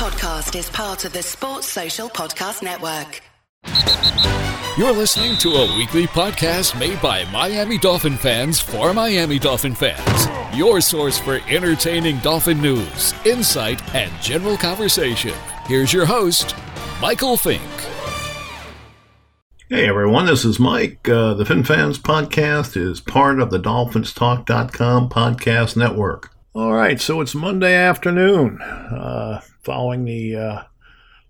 podcast is part of the Sports Social Podcast Network. You're listening to a weekly podcast made by Miami Dolphin fans for Miami Dolphin fans. Your source for entertaining Dolphin news, insight, and general conversation. Here's your host, Michael Fink. Hey everyone, this is Mike. Uh, the Fin Fans podcast is part of the DolphinsTalk.com podcast network. All right, so it's Monday afternoon, uh, following the uh,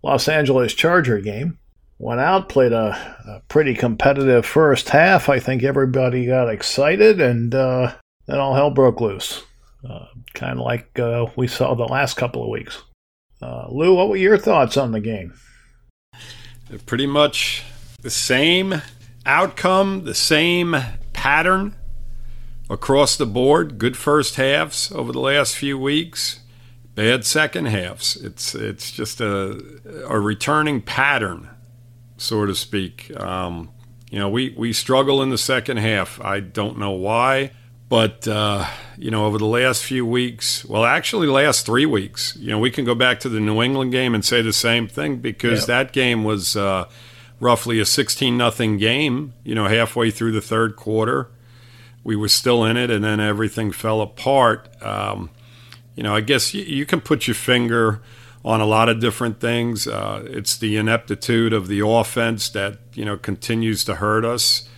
Los Angeles Charger game. Went out, played a, a, pretty competitive first half. I think everybody got excited, and uh, then all hell broke loose. Uh, kind of like uh, we saw the last couple of weeks. Uh, Lou, what were your thoughts on the game? Pretty much the same outcome, the same pattern across the board. Good first halves over the last few weeks, bad second halves. It's it's just a a returning pattern, so to speak. Um, you know, we we struggle in the second half. I don't know why, but uh, you know, over the last few weeks, well, actually, last three weeks, you know, we can go back to the New England game and say the same thing because that game was. Uh, roughly a 16 nothing game, you know, halfway through the third quarter we were still in it, and then everything fell apart. Um, you know, I guess you, you, can put your finger on a lot of different things. Uh, it's the ineptitude of the offense that you know continues to hurt us.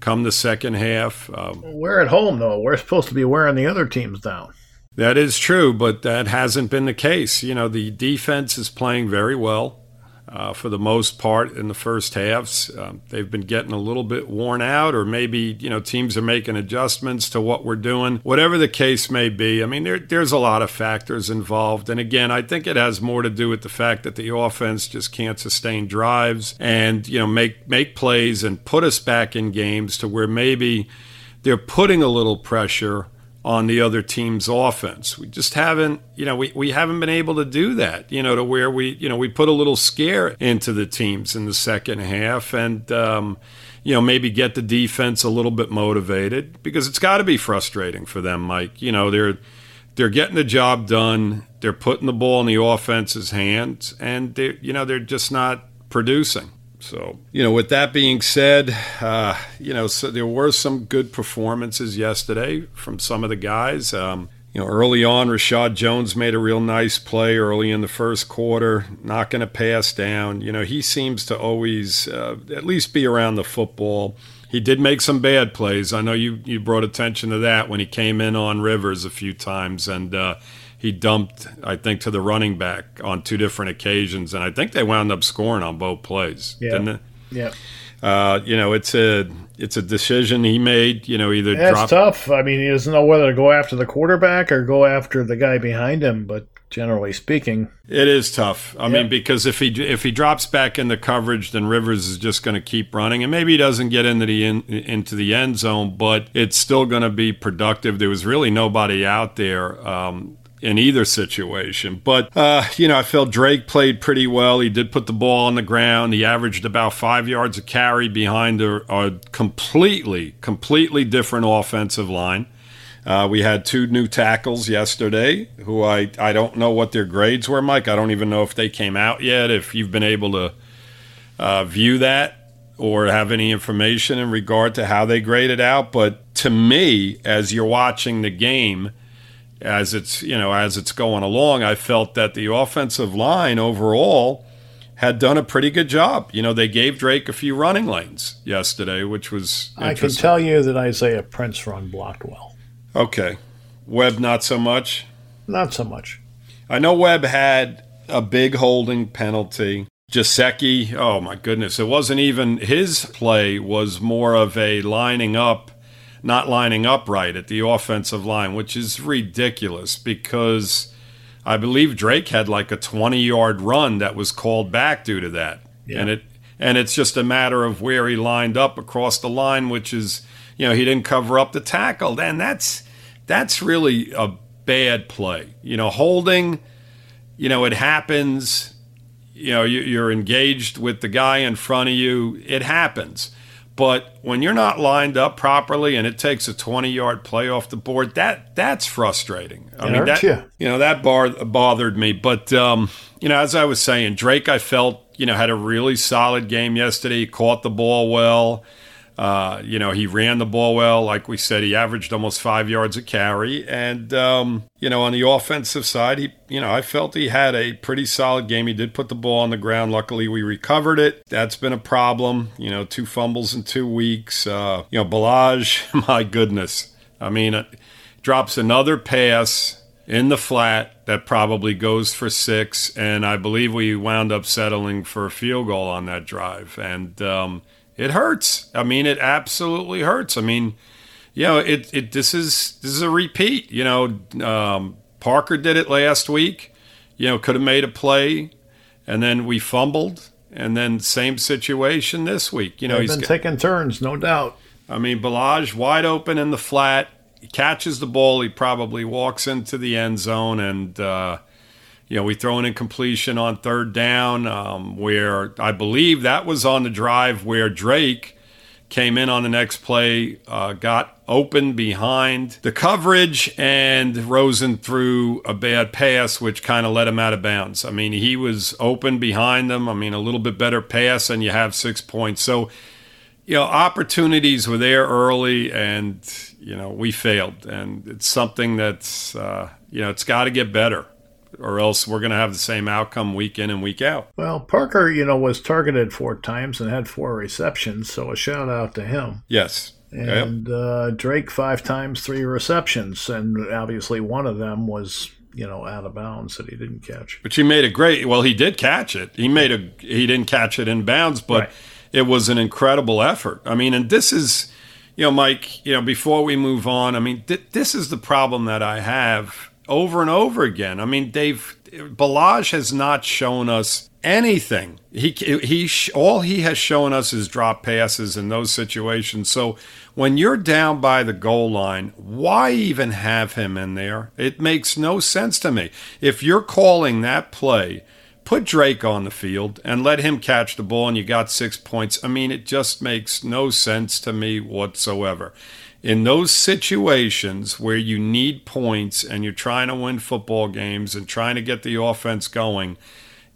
Come the second half, um, we're at home though. We're supposed to be wearing the other teams down. That is true, but that hasn't been the case. You know, the defense is playing very well uh, for the most part in the first halves. Um, they've been getting a little bit worn out, or maybe you know teams are making adjustments to what we're doing. Whatever the case may be, I mean there, there's a lot of factors involved, and again, I think it has more to do with the fact that the offense just can't sustain drives and you know make make plays and put us back in games to where maybe they're putting a little pressure on the other team's offense. We just haven't, you know, we, we haven't been able to do that, you know, to where we, you know, we put a little scare into the teams in the second half and, um, you know, maybe get the defense a little bit motivated because it's got to be frustrating for them, Mike. You know, they're they're getting the job done. They're putting the ball in the offense's hands, and they, you know, they're just not producing. So, you know, with that being said, uh, you know, so there were some good performances yesterday from some of the guys. Um, you know, early on, Reshad Jones made a real nice play early in the first quarter, going to pass down. You know, he seems to always uh, at least be around the football. He did make some bad plays. I know you, you brought attention to that when he came in on Rivers a few times, and uh, he dumped, I think, to the running back on two different occasions, and I think they wound up scoring on both plays. Yeah. Didn't it? Yeah. Uh, you know, it's a it's a decision he made. You know, either yeah, drop. Tough. I mean, he doesn't know whether to go after the quarterback or go after the guy behind him. But generally speaking, it is tough. I mean, because if he if he drops back in the coverage, then Rivers is just going to keep running, and maybe he doesn't get into the in, into the end zone, but it's still going to be productive. There was really nobody out there. Um, in either situation. But, uh, you know, I felt Drake played pretty well. He did put the ball on the ground. He averaged about five yards a carry behind a, a completely, completely different offensive line. Uh, we had two new tackles yesterday who I, I don't know what their grades were, Mike. I don't even know if they came out yet, if you've been able to uh, view that or have any information in regard to how they graded out. But to me, as you're watching the game, as it's you know as it's going along, I felt that the offensive line overall had done a pretty good job. You know, they gave Drake a few running lanes yesterday, which was I can tell you that Isaiah Prince run blocked well. Okay, Webb not so much. Not so much. I know Webb had a big holding penalty. Gesicki, oh my goodness, it wasn't even his play was more of a lining up not lining up right at the offensive line, which is ridiculous because I believe Drake had like a 20 yard run that was called back due to that. Yeah. And it and it's just a matter of where he lined up across the line, which is, you know, he didn't cover up the tackle. And that's that's really a bad play. You know, holding, you know, it happens. You know, you're engaged with the guy in front of you. It happens. But when you're not lined up properly and it takes a 20 yard play off the board, that that's frustrating. I It mean, that you. know that bar bothered me. But um, you know, as I was saying, Drake, I felt you know had a really solid game yesterday. He caught the ball well. Uh, you know, he ran the ball well. Like we said, he averaged almost five yards a carry. And, um, you know, on the offensive side, he, you know, I felt he had a pretty solid game. He did put the ball on the ground. Luckily, we recovered it. That's been a problem. You know, two fumbles in two weeks. Uh, you know, Ballage, my goodness. I mean, it drops another pass in the flat that probably goes for six. And I believe we wound up settling for a field goal on that drive. And, um, it hurts. I mean, it absolutely hurts. I mean, you know, it, it this is this is a repeat. You know, um, Parker did it last week. You know, could have made a play, and then we fumbled, and then same situation this week. You know, They've he's been got- taking turns, no doubt. I mean, Ballage wide open in the flat. He catches the ball. He probably walks into the end zone, and uh, you know we throw an incompletion on third down, um, where I believe that was on the drive where Drake came in on the next play, uh, got open behind the coverage, and Rosen threw a bad pass, which kind of let him out of bounds. I mean, he was open behind them. I mean, a little bit better pass, and you have six points. So you know, opportunities were there early, and you know we failed, and it's something that's uh, you know it's got to get better, or else we're going to have the same outcome week in and week out. Well, Parker, you know, was targeted four times and had four receptions, so a shout out to him. Yes, Yep. And uh, Drake five times, three receptions, and obviously one of them was, you know, out of bounds that he didn't catch. but he made a great. Well, he did catch it. He made a. He didn't catch it in bounds, but Right. it was an incredible effort. I mean, and this is, you know, Mike. You know, before we move on, I mean, th- this is the problem that I have over and over again. I mean, Dave Ballage has not shown us anything. He he all he has shown us is drop passes in those situations. So when you're down by the goal line, why even have him in there? It makes no sense to me. If you're calling that play, put Drake on the field and let him catch the ball and you got 6 points. I mean, it just makes no sense to me whatsoever. In those situations where you need points and you're trying to win football games and trying to get the offense going,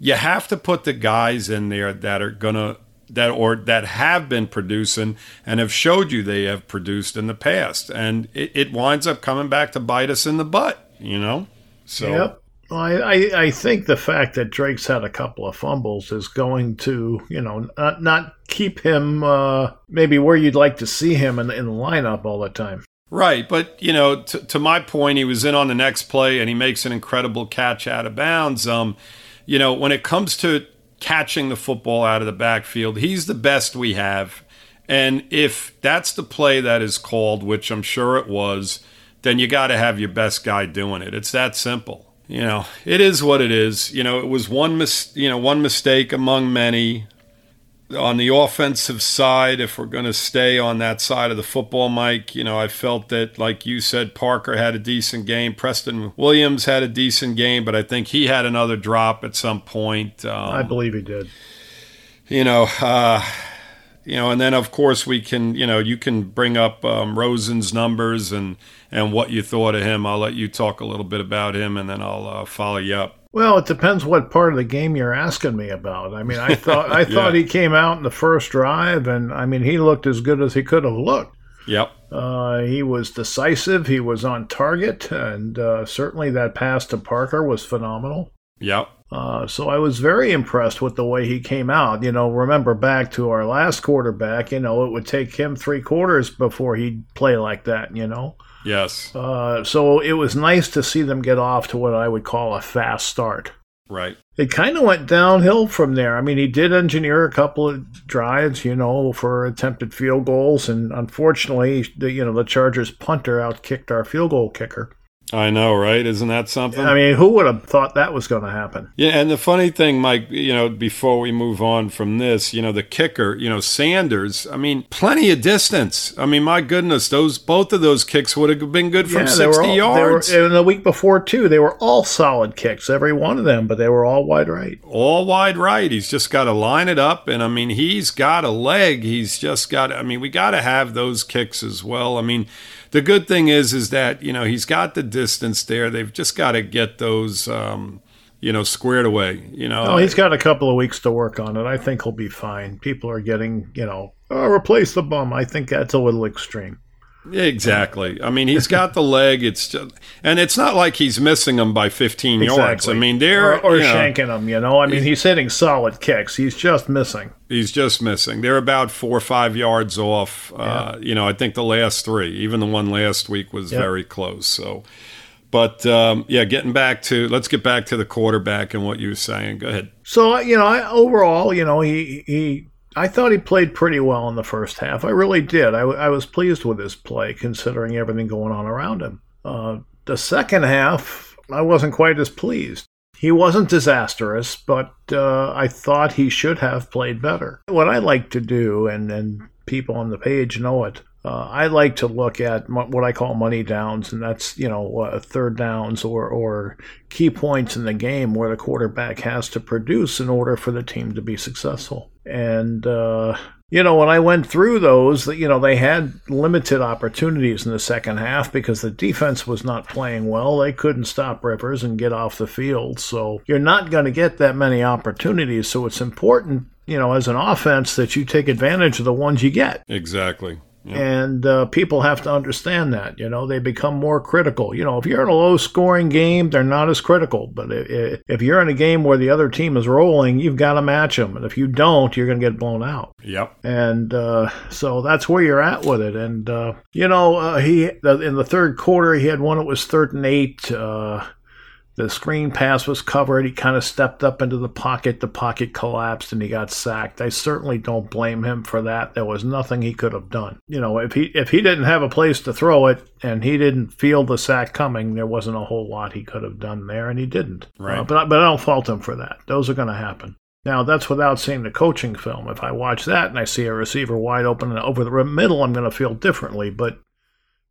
you have to put the guys in there that are gonna that or that have been producing and have showed you they have produced in the past, and it, it winds up coming back to bite us in the butt, you know. So Yep. Well, I, I, think the fact that Drake's had a couple of fumbles is going to, you know, not, not keep him uh, maybe where you'd like to see him in, in the lineup all the time. Right, but you know, to, to my point, he was in on the next play and he makes an incredible catch out of bounds. Um, you know, when it comes to catching the football out of the backfield, he's the best we have. And if that's the play that is called, which I'm sure it was, then you got to have your best guy doing it. It's that simple. You know, it is what it is. You know, it was one mis- you know, one mistake among many on the offensive side, if we're going to stay on that side of the football, Mike, you know, I felt that, like you said, Parker had a decent game. Preston Williams had a decent game, but I think he had another drop at some point. Um, I believe he did. you know, uh, you know, and then of course we can, you know, you can bring up um, Rosen's numbers and and what you thought of him. I'll let you talk a little bit about him, and then I'll uh, follow you up. Well, it depends what part of the game you're asking me about. I mean, I thought I thought he came out in the first drive, and I mean, he looked as good as he could have looked. Yep. Uh, he was decisive. He was on target, and uh, certainly that pass to Parker was phenomenal. Yep. Uh, so I was very impressed with the way he came out. You know, remember back to our last quarterback. You know, it would take him three quarters before he'd play like that. You know, Yes. uh, so it was nice to see them get off to what I would call a fast start. Right. It kind of went downhill from there. I mean, he did engineer a couple of drives, you know, for attempted field goals, and unfortunately, the you know the Chargers punter outkicked our field goal kicker. I know, right? Isn't that something? I mean, who would have thought that was going to happen? Yeah, and the funny thing, Mike, you know, before we move on from this, you know, the kicker, you know, Sanders, I mean, plenty of distance. I mean, my goodness, those both of those kicks would have been good from Yeah, 60 they were all, yards. Were, and the week before too, they were all solid kicks, every one of them, but they were all wide right. all wide right. He's just got to line it up. And I mean, he's got a leg. He's just got, I mean, we got to have those kicks as well. I mean, the good thing is, is that, you know, he's got the distance there. They've just got to get those, um, you know, squared away, you know. Oh, he's got a couple of weeks to work on it. I think he'll be fine. People are getting, you know, oh, replace the bum. I think that's a little extreme. Yeah, exactly. I mean, he's got the leg. It's just, and it's not like he's missing them by 15 yards. I mean, they're or, or you know, shanking them. You know, I mean, he's hitting solid kicks. He's just missing. He's just missing. They're about four or five yards off. Uh, you know, I think the last three, even the one last week, was Yep. very close. So, but um, yeah, getting back to let's get back to the quarterback and what you were saying. Go ahead. So you know, I, overall, you know, he he. I thought he played pretty well in the first half. I really did. I, w- I was pleased with his play, considering everything going on around him. Uh, the second half, I wasn't quite as pleased. He wasn't disastrous, but uh, I thought he should have played better. What I like to do, and, and people on the page know it, uh, I like to look at mo- what I call money downs, and that's you know uh, third downs or or key points in the game where the quarterback has to produce in order for the team to be successful. And uh, you know when I went through those, you know they had limited opportunities in the second half because the defense was not playing well. They couldn't stop Rivers and get off the field, so you're not going to get that many opportunities. So it's important, you know, as an offense that you take advantage of the ones you get. Exactly. And uh, people have to understand that. You know, they become more critical. You know, if you're in a low scoring game, they're not as critical. But if, if you're in a game where the other team is rolling, you've got to match them. And if you don't, you're going to get blown out. Yep. And uh, so that's where you're at with it. And, uh, you know, uh, he in the third quarter, he had one that was third and eight. Uh, the screen pass was covered. He kind of stepped up into the pocket. The pocket collapsed and he got sacked. I certainly don't blame him for that. There was nothing he could have done. You know, if he if he didn't have a place to throw it and he didn't feel the sack coming, there wasn't a whole lot he could have done there, and he didn't. Right. Uh, but I- but I don't fault him for that. Those are going to happen. Now that's without seeing the coaching film. If I watch that and I see a receiver wide open and over the middle, I'm going to feel differently. But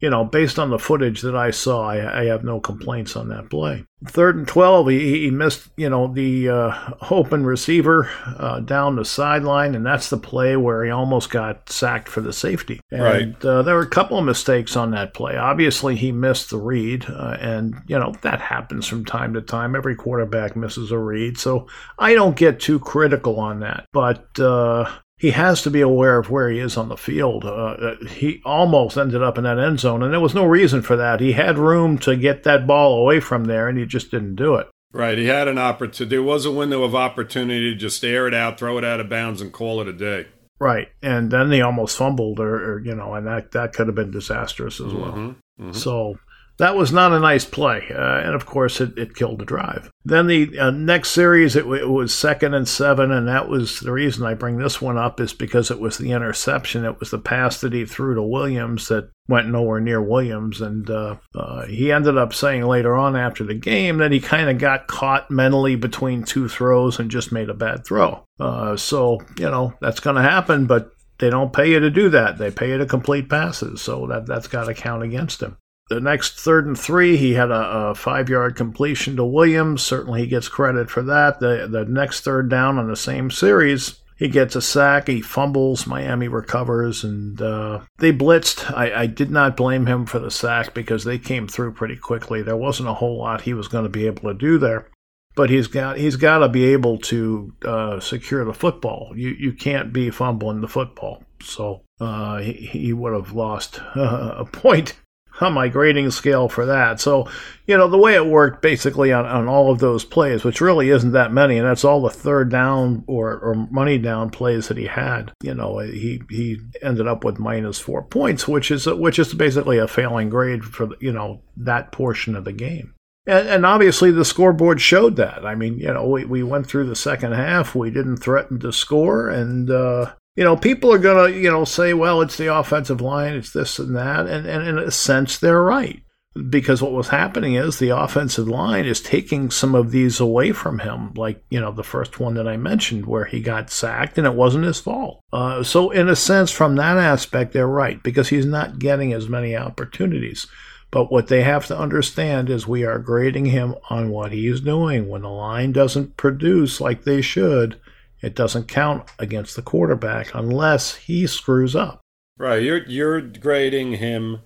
you know, based on the footage that I saw, I, I have no complaints on that play. Third and 12, he, he missed, you know, the uh, open receiver uh, down the sideline, and that's the play where he almost got sacked for the safety. And Right. uh, there were a couple of mistakes on that play. Obviously, he missed the read, uh, and, you know, that happens from time to time. Every quarterback misses a read, so I don't get too critical on that. But, uh, he has to be aware of where he is on the field. Uh, he almost ended up in that end zone, and there was no reason for that. He had room to get that ball away from there, and he just didn't do it. Right. He had an opportunity. There was a window of opportunity to just air it out, throw it out of bounds, and call it a day. Right, and then he almost fumbled, or, or you know, and that that could have been disastrous as well. Mhm, mhm. So that was not a nice play, uh, and of course, it, it killed the drive. Then the uh, next series, it, w- it was second and seven, and that was the reason I bring this one up is because it was the interception. It was the pass that he threw to Williams that went nowhere near Williams, and uh, uh, he ended up saying later on after the game that he kind of got caught mentally between two throws and just made a bad throw. Uh, so you know that's going to happen, but they don't pay you to do that. They pay you to complete passes, so that that's got to count against him. The next third and three, he had a, a five yard completion to Williams. Certainly, he gets credit for that. The the next third down on the same series, he gets a sack. He fumbles. Miami recovers, and uh, they blitzed. I, I did not blame him for the sack because they came through pretty quickly. There wasn't a whole lot he was going to be able to do there but he's got he's got to be able to uh, secure the football. You you can't be fumbling the football. So uh, he, he would have lost a point on my grading scale for that. So you know the way it worked basically on, on all of those plays, which really isn't that many, and that's all the third down or, or money down plays that he had. You know he he ended up with minus four points, which is which is basically a failing grade for you know that portion of the game. And, and obviously, the scoreboard showed that. I mean, you know, we, we went through the second half. We didn't threaten to score. And, uh, you know, people are going to, you know, say, well, it's the offensive line, it's this and that. And, and in a sense, they're right. because what was happening is the offensive line is taking some of these away from him, like you know the first one that I mentioned where he got sacked and it wasn't his fault. Uh, so in a sense, from that aspect, they're right because he's not getting as many opportunities. But what they have to understand is we are grading him on what he's doing. When the line doesn't produce like they should, it doesn't count against the quarterback unless he screws up. Right, you're you're grading him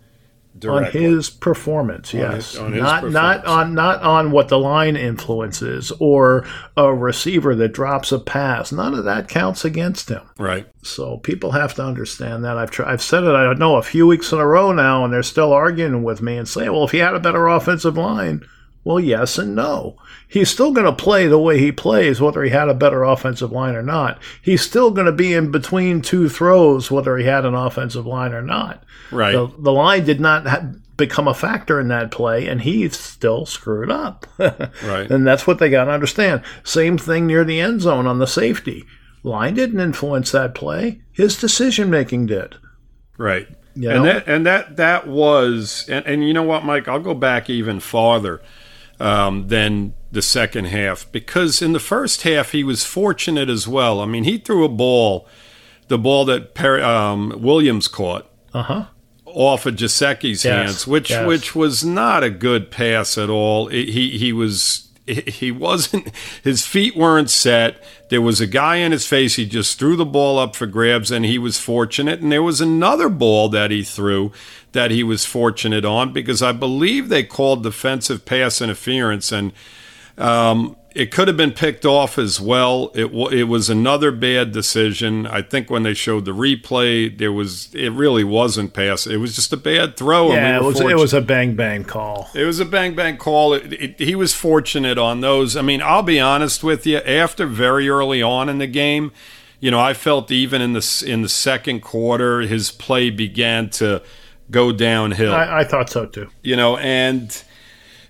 Directly. on his performance. On yes, his, on his not performance. not on not on what the line influences or a receiver that drops a pass. None of that counts against him. Right. So people have to understand that. I've tried, I've said it. I don't know a few weeks in a row now, and they're still arguing with me and saying, "Well, if he had a better offensive line." Well, yes and no. He's still going to play the way he plays, whether he had a better offensive line or not. He's still going to be in between two throws, whether he had an offensive line or not. Right. The, the line did not ha- become a factor in that play, and he still screwed up. right. And that's what they got to understand. Same thing near the end zone on the safety. Line didn't influence that play. His decision making did. Right. You know? And that and that that was and, and you know what, Mike, I'll go back even farther um, than the second half because in the first half he was fortunate as well. I mean, he threw a ball, the ball that per, um, Williams caught. Uh-huh. Off of Gesicki's yes. hands, which yes. which was not a good pass at all. It, he he was he wasn't his feet weren't set there was a guy in his face he just threw the ball up for grabs and he was fortunate and there was another ball that he threw that he was fortunate on because i believe they called defensive pass interference and um, it could have been picked off as well. It it was another bad decision. I think when they showed the replay, there was it really wasn't pass. It was just a bad throw. Yeah, we it was it was a bang bang call. It was a bang bang call. It, it, he was fortunate on those. I mean, I'll be honest with you. After very early on in the game, you know, I felt even in the in the second quarter, his play began to go downhill. I, I thought so too. You know, and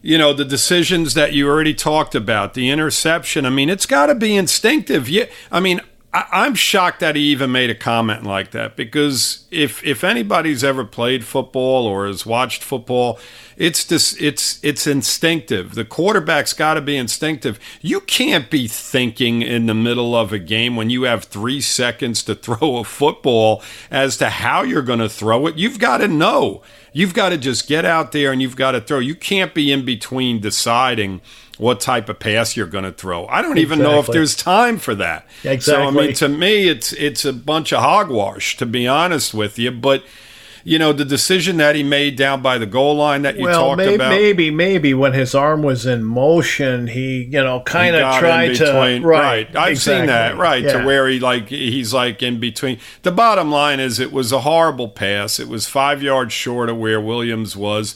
you know, the decisions that you already talked about, the interception. I mean, it's got to be instinctive. Yeah, I mean, I, am shocked that he even made a comment like that because if if anybody's ever played football or has watched football, it's just it's it's instinctive. The quarterback's got to be instinctive. You can't be thinking in the middle of a game when you have three seconds to throw a football as to how you're going to throw it. You've got to know. You've got to just get out there and you've got to throw. You can't be in between deciding what type of pass you're going to throw. I don't even know if there's time for that. Exactly. So I mean, to me, it's it's a bunch of hogwash, to be honest with you. But you know, the decision that he made down by the goal line that you well, talked may- about. Maybe, maybe when his arm was in motion, he, you know, kind of tried to. Right, right. I've exactly. seen that. Right, yeah. to where he like he's like in between. The bottom line is, it was a horrible pass. It was five yards short of where Williams was.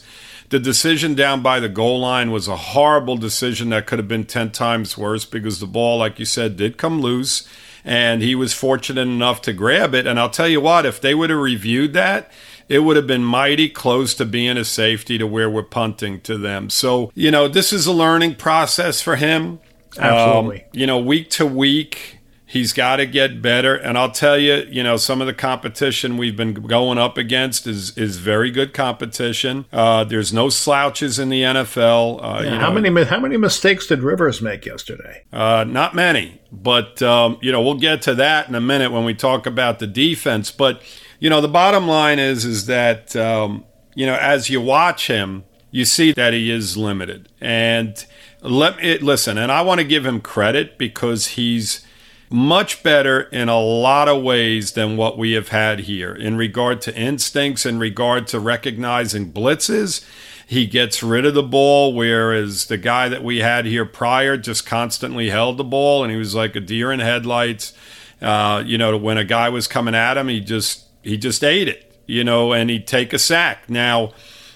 The decision down by the goal line was a horrible decision that could have been 10 times worse because the ball, like you said, did come loose and he was fortunate enough to grab it. And I'll tell you what, if they would have reviewed that, it would have been mighty close to being a safety to where we're punting to them. So, you know, this is a learning process for him. Absolutely. Um, you know, week to week, He's got to get better. And I'll tell you, you know, some of the competition we've been going up against is is very good competition. Uh, there's no slouches in the NFL. Uh, yeah, you know, how many how many mistakes did Rivers make yesterday? Uh, not many, but um, you know, we'll get to that in a minute when we talk about the defense. But you know, the bottom line is is that um, you know, as you watch him, you see that he is limited. And let me listen, and I want to give him credit because he's much better in a lot of ways than what we have had here in regard to instincts, in regard to recognizing blitzes. He gets rid of the ball, whereas the guy that we had here prior just constantly held the ball and he was like a deer in headlights. Uh, you know, when a guy was coming at him, he just he just ate it, you know, and he'd take a sack. Now,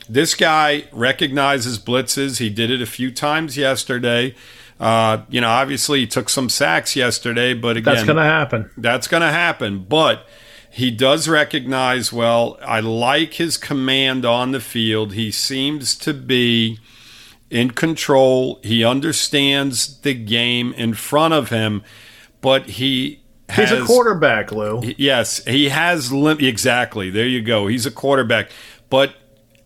this guy recognizes blitzes. He did it a few times yesterday. Uh, you know, obviously he took some sacks yesterday, but again, that's going to happen. That's going to happen. But he does recognize well. I like his command on the field. He seems to be in control. He understands the game in front of him, but he He's a quarterback, Lou. Yes, he has lim- exactly. There you go. He's a quarterback, but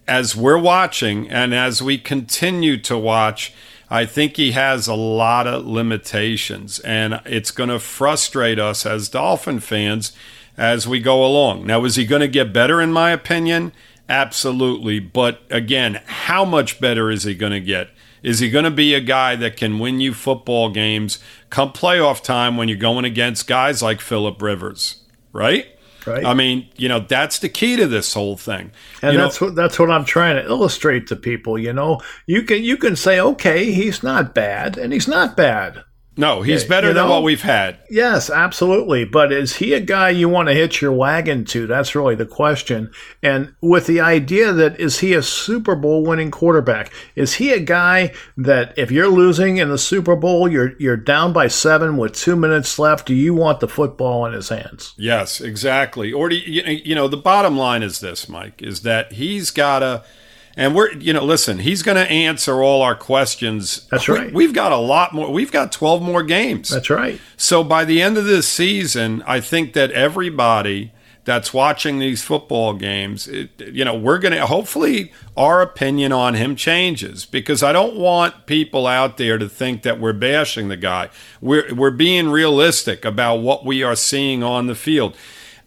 as we're watching and as we continue to watch, I think he has a lot of limitations, and it's going to frustrate us as Dolphin fans as we go along. Now, is he going to get better, in my opinion? Absolutely. But again, how much better is he going to get? Is he going to be a guy that can win you football games come playoff time when you're going against guys like Philip Rivers, right? Right. I mean, you know, that's the key to this whole thing. And you that's know, what that's what I'm trying to illustrate to people. You know, you can you can say, okay, he's not bad, and he's not bad. No, he's better you than know? what we've had. Yes, absolutely. But is he a guy you want to hitch your wagon to? That's really the question. And with the idea that is he a Super Bowl winning quarterback? Is he a guy that if you're losing in the Super Bowl, you're you're down by seven with two minutes left, do you want the football in his hands? Yes, exactly. Or do you, you know, the bottom line is this, Mike, is that he's got to, and we're, you know, listen, he's going to answer all our questions. That's We- right. We've got a lot more. We've got 12 more games. That's right. So by the end of this season, I think that everybody that's watching these football games, it, you know, we're going to hopefully our opinion on him changes because I don't want people out there to think that we're bashing the guy. We're we're being realistic about what we are seeing on the field.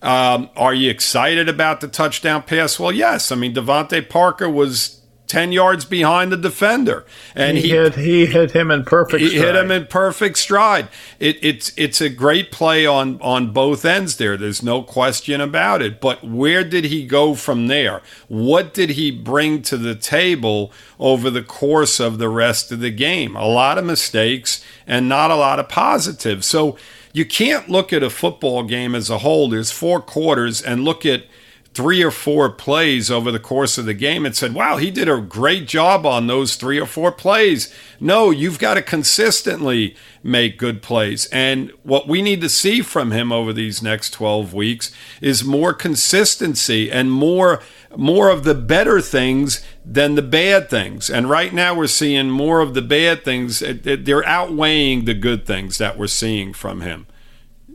Um, are you excited about the touchdown pass? Well, yes. I mean, DeVante Parker was 10 yards behind the defender and He, he hit he hit him in perfect. he hit stride. him in perfect stride. It, it's it's a great play on on both ends there. There's no question about it. But where did he go from there? What did he bring to the table over the course of the rest of the game? A lot of mistakes and not a lot of positives. So you can't look at a football game as a whole. There's four quarters and look at three or four plays over the course of the game and said, wow, he did a great job on those three or four plays. No, you've got to consistently make good plays. And what we need to see from him over these next 12 weeks is more consistency and more more of the better things than the bad things. And right now we're seeing more of the bad things. They're outweighing the good things that we're seeing from him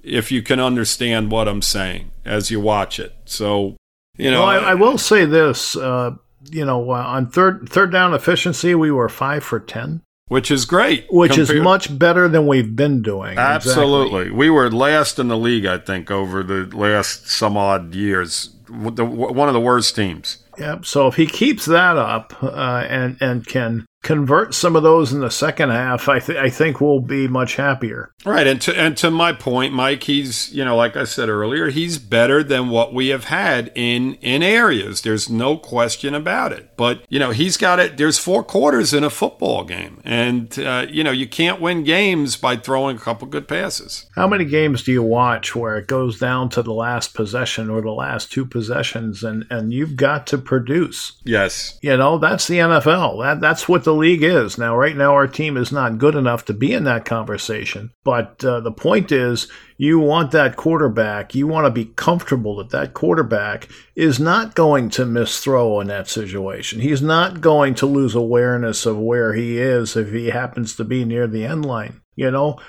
if you can understand what I'm saying as you watch it. So, you know, Well, I, I will say this. Uh, you know, uh, on third third down efficiency, we were five for ten, which is great. which is much better than we've been doing. Exactly. Absolutely. We were last in the league, I think, over the last some odd years. The, one of the worst teams. Yep. So if he keeps that up uh, and and can convert some of those in the second half, I, th- I think we'll be much happier. Right, and to and to my point, Mike, he's you know, like I said earlier, he's better than what we have had in in areas. There's no question about it. But you know, he's got it. There's four quarters in a football game, and uh, you know, you can't win games by throwing a couple good passes. How many games do you watch where it goes down to the last possession or the last two possessions, and and you've got to produce? Yes, You know, that's the NFL. That that's what the league is. Now, right now, our team is not good enough to be in that conversation. But uh, the point is, you want that quarterback. You want to be comfortable that that quarterback is not going to miss throw in that situation. He's not going to lose awareness of where he is if he happens to be near the end line. You know,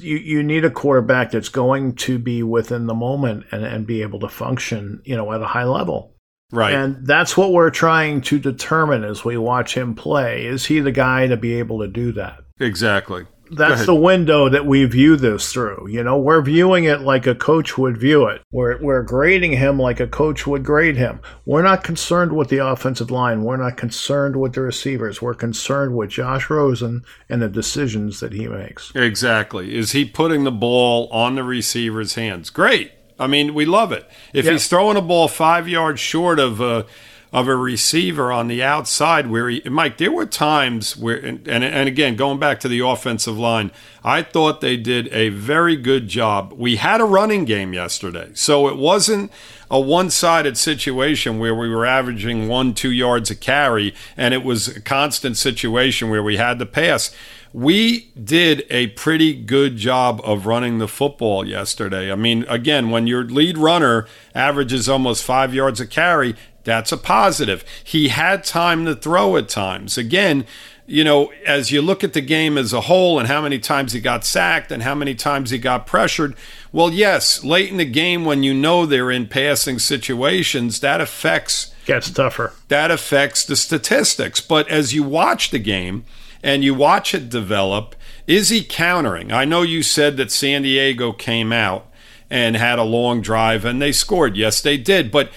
you, you need a quarterback that's going to be within the moment and, and be able to function, you know, at a high level. Right. And that's what we're trying to determine as we watch him play. Is he the guy to be able to do that? exactly. That's the window that we view this through. You know, we're viewing it like a coach would view it. We're, we're grading him like a coach would grade him. We're not concerned with the offensive line. We're not concerned with the receivers. We're concerned with Josh Rosen and the decisions that he makes. Exactly. Is he putting the ball on the receiver's hands? Great. I mean, we love it. If Yeah. he's throwing a ball five yards short of a of a receiver on the outside, where he, Mike, there were times where, and, and and again, going back to the offensive line, I thought they did a very good job. We had a running game yesterday, so it wasn't a one sided situation where we were averaging one, two yards a carry, and it was a constant situation where we had to pass. We did a pretty good job of running the football yesterday. I mean, again, when your lead runner averages almost five yards a carry, that's a positive. He had time to throw at times. Again, you know, as you look at the game as a whole and how many times he got sacked and how many times he got pressured, well, yes, late in the game when you know they're in passing situations, that affects gets tougher. That affects the statistics. But as you watch the game and you watch it develop, is he countering? I know you said that San Diego came out and had a long drive and they scored. Yes, they did. But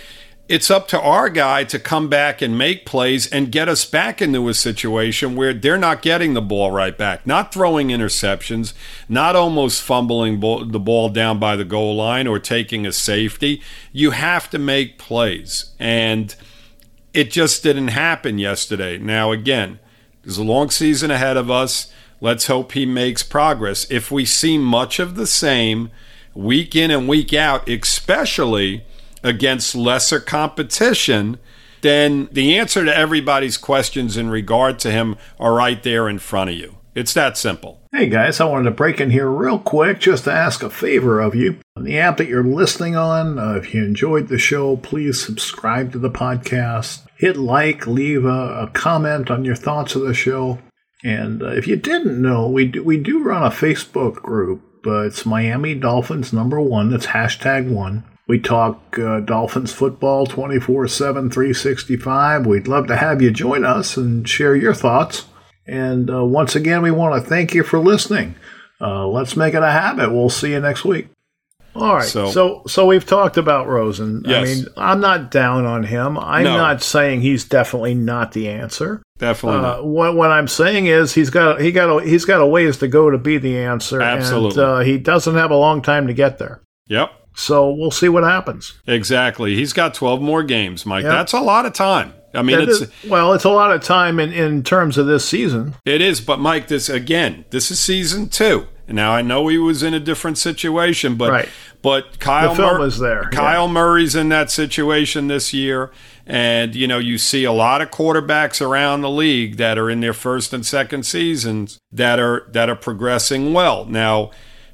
it's up to our guy to come back and make plays and get us back into a situation where they're not getting the ball right back, not throwing interceptions, not almost fumbling the ball down by the goal line or taking a safety. You have to make plays. And it just didn't happen yesterday. Now, again, there's a long season ahead of us. Let's hope he makes progress. If we see much of the same week in and week out, especially against lesser competition, then the answer to everybody's questions in regard to him are right there in front of you. It's that simple. Hey guys, I wanted to break in here real quick just to ask a favor of you. On the app that you're listening on, uh, if you enjoyed the show, please subscribe to the podcast, hit like, leave a, a comment on your thoughts of the show. And uh, if you didn't know, we do, we do run a Facebook group. Uh, it's Miami Dolphins number one. That's hashtag one. We talk uh, Dolphins football 24 7, 365. We'd love to have you join us and share your thoughts. And uh, once again, we want to thank you for listening. Uh, let's make it a habit. We'll see you next week. All right. So, so, so we've talked about Rosen. Yes. I mean, I'm not down on him. I'm no. not saying he's definitely not the answer. Definitely. Uh, what, what I'm saying is he's got he got a, he's got a ways to go to be the answer. Absolutely. And uh, he doesn't have a long time to get there. Yep. So we'll see what happens. Exactly. He's got 12 more games, Mike. Yep. That's a lot of time. I mean, it it's is, well, it's a lot of time in, in terms of this season. It is, but Mike, this again, this is season two. Now I know he was in a different situation, but right. but Kyle the film Mur- is there. Kyle yeah. Murray's in that situation this year, and you know you see a lot of quarterbacks around the league that are in their first and second seasons that are that are progressing well. Now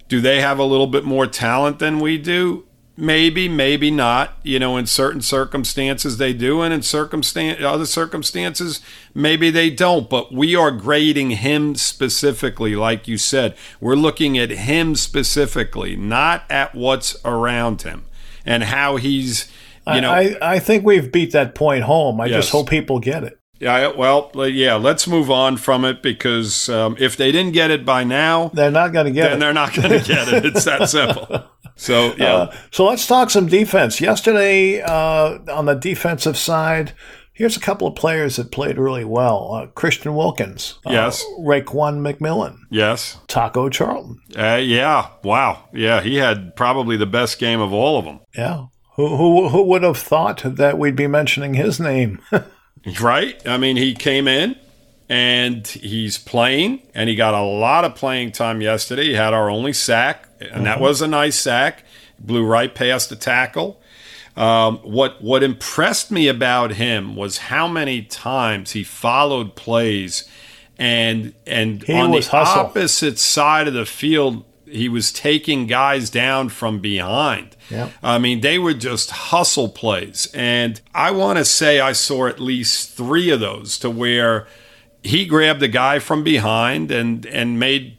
do they have a little bit more talent than we do? Maybe, maybe not. You know, in certain circumstances they do, and in circumstan- other circumstances maybe they don't. But we are grading him specifically, like you said. We're looking at him specifically, not at what's around him and how he's. You know, I, I think we've beat that point home. I yes. just hope people get it. Yeah, well, yeah, let's move on from it because um, if they didn't get it by now, they're not going to get it then it. they're not going to get it. It's that simple. So, yeah. Uh, so let's talk some defense. Yesterday, uh, on the defensive side, here's a couple of players that played really well uh, Christian Wilkins. Uh, yes. Raekwon McMillan. Yes. Taco Charlton. Uh, yeah. Wow. Yeah. He had probably the best game of all of them. Yeah. Who, who, who would have thought that we'd be mentioning his name? Right? I mean, he came in and he's playing, and he got a lot of playing time yesterday. He had our only sack, and mm-hmm. that was a nice sack. Blew right past the tackle. Um, what what impressed me about him was how many times he followed plays, and and he on the hustle. opposite side of the field, he was taking guys down from behind. Yeah. I mean, they were just hustle plays. And I want to say I saw at least three of those to where he grabbed a guy from behind and, and made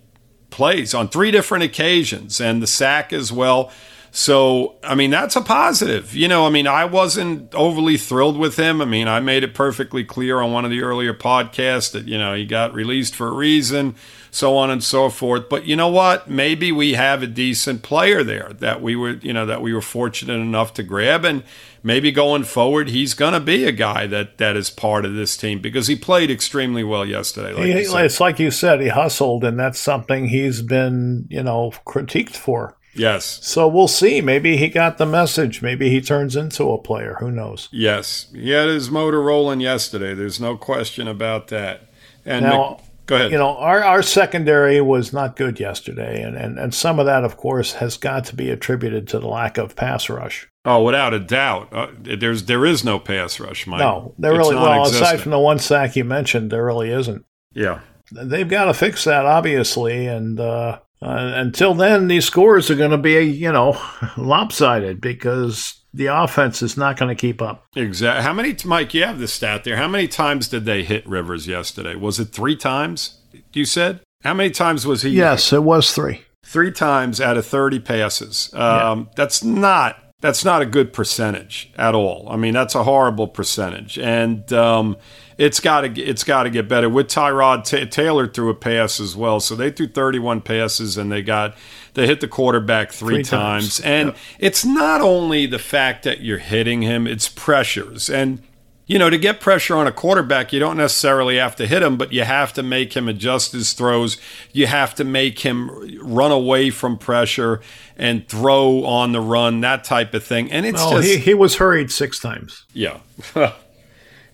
plays on three different occasions and the sack as well. So, I mean, that's a positive. You know, I mean, I wasn't overly thrilled with him. I mean, I made it perfectly clear on one of the earlier podcasts that, you know, he got released for a reason so on and so forth. But you know what? Maybe we have a decent player there that we were, you know, that we were fortunate enough to grab, and maybe going forward, he's going to be a guy that that is part of this team because he played extremely well yesterday. Like he, it's like you said, he hustled, and that's something he's been, you know, critiqued for. Yes. So we'll see. Maybe he got the message. Maybe he turns into a player. Who knows? Yes. He had his motor rolling yesterday. There's no question about that. And now, Go ahead. You know, our, our secondary was not good yesterday, and, and, and some of that, of course, has got to be attributed to the lack of pass rush. Oh, without a doubt, uh, there's there is no pass rush, Mike. No, there really well. Aside from the one sack you mentioned, there really isn't. Yeah, they've got to fix that, obviously, and uh, uh, until then, these scores are going to be you know lopsided because the offense is not going to keep up. Exactly. How many, Mike? You have the stat there. How many times did they hit Rivers yesterday? Was it three times? You said. How many times was he? Yes, it was three. Three times out of thirty passes. Um, yeah. That's not that's not a good percentage at all. I mean, that's a horrible percentage, and um, it's got to it's got to get better. With Tyrod T- Taylor threw a pass as well, so they threw 31 passes and they got they hit the quarterback three, three times. times. And yep. it's not only the fact that you're hitting him; it's pressures and you know, to get pressure on a quarterback, you don't necessarily have to hit him, but you have to make him adjust his throws. You have to make him run away from pressure and throw on the run, that type of thing. And it's just he, he was hurried six times. Yeah.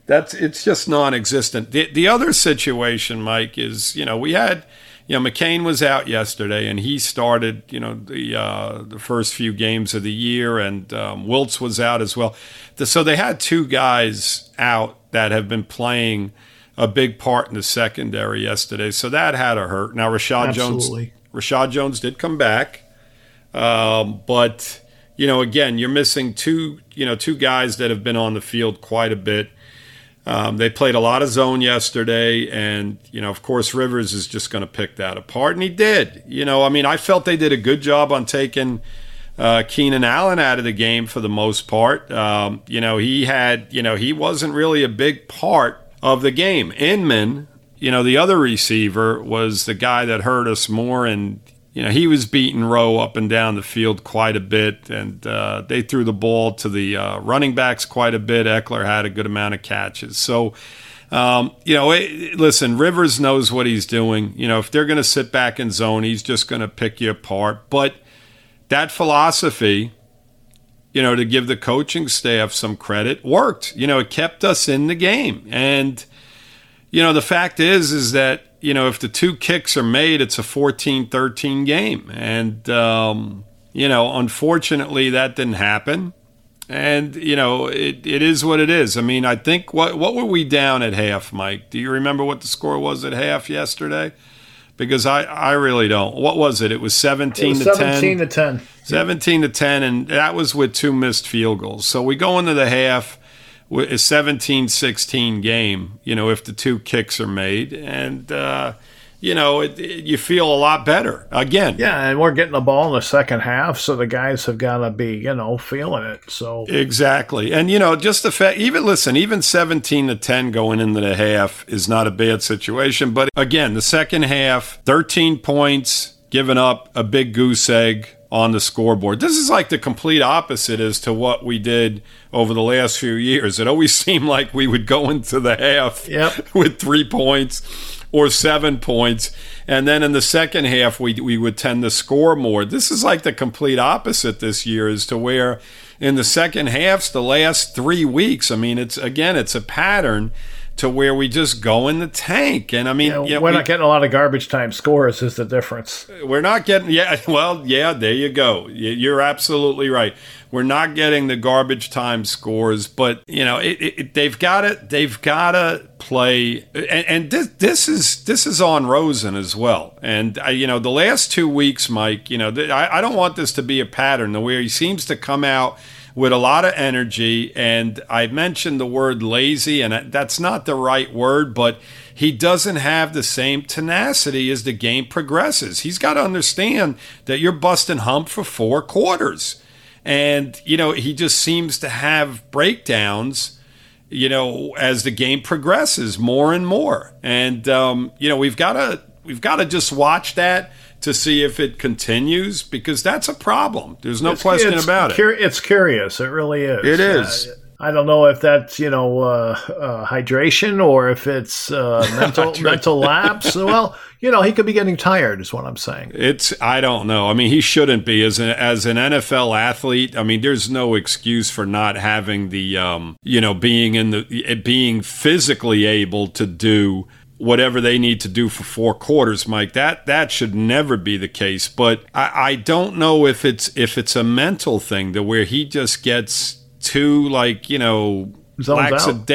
That's it's just non-existent. The the other situation, Mike, is you know we had you know McCain was out yesterday and he started you know the uh, the first few games of the year and um, Wiltz was out as well. So they had two guys out that have been playing a big part in the secondary yesterday. So that had a hurt. Now Reshad Absolutely. Jones Reshad Jones did come back, um, but you know again you're missing two you know two guys that have been on the field quite a bit. Um, they played a lot of zone yesterday, and you know, of course, Rivers is just going to pick that apart, and he did. You know, I mean, I felt they did a good job on taking uh, Keenan Allen out of the game for the most part. Um, you know, he had, you know, he wasn't really a big part of the game. Inman, you know, the other receiver was the guy that hurt us more, and you know, he was beating Rowe up and down the field quite a bit, and uh, they threw the ball to the uh, running backs quite a bit. Ekeler had a good amount of catches. So, um, you know, it, listen, Rivers knows what he's doing. You know, if they're going to sit back in zone, he's just going to pick you apart. But that philosophy, you know, to give the coaching staff some credit, worked. You know, it kept us in the game. And, you know, the fact is, is that you know, if the two kicks are made, it's a 14 13 game. And, um, you know, unfortunately, that didn't happen. And, you know, it, it is what it is. I mean, I think what, what were we down at half, Mike? Do you remember what the score was at half yesterday? Because I, I really don't. What was it? It was 17 it was to 17 10. to 10. 17 to 10. And that was with two missed field goals. So we go into the half a 17-16 game, you know, if the two kicks are made, and uh, you know, it, it, you feel a lot better again. Yeah, and we're getting the ball in the second half, so the guys have got to be, you know, feeling it. So exactly, and you know, just the fact, even listen, even 17 to 10 going into the half is not a bad situation, but again, the second half, 13 points, giving up a big goose egg on the scoreboard. This is like the complete opposite as to what we did over the last few years. It always seemed like we would go into the half yep. with three points or seven points. And then in the second half, we, we would tend to score more. This is like the complete opposite this year as to where in the second halves, the last three weeks, I mean, it's again, it's a pattern to where we just go in the tank. And I mean, yeah, know, we're we, not getting a lot of garbage time scores, is the difference. We're not getting, yeah, well, yeah, there you go. You're absolutely right. We're not getting the garbage time scores, but you know, it, it, they've got to, they've got to play. And, and, this, this is this is on Rosen as well. And uh, you know, the last two weeks, Mike, you know, I, I don't want this to be a pattern the way he seems to come out with a lot of energy. And I mentioned the word lazy, and that's not the right word, but he doesn't have the same tenacity as the game progresses. He's got to understand that you're busting hump for four quarters. And, you know, he just seems to have breakdowns, you know, as the game progresses more and more. And, um, you know, we've got to. We've got to just watch that to see if it continues because that's a problem. There's no it's, question it's about cur- it. It's curious. It really is. It is. Uh, I don't know if that's you know uh, uh, hydration or if it's uh, mental mental lapse. well, you know he could be getting tired, is what I'm saying. It's I don't know. I mean, he shouldn't be as an as an NFL athlete. I mean, there's no excuse for not having the um, you know being in the being physically able to do whatever they need to do for four quarters, Mike. That that should never be the case. But I, I don't know if it's if it's a mental thing to where he just gets too like you know Zones out.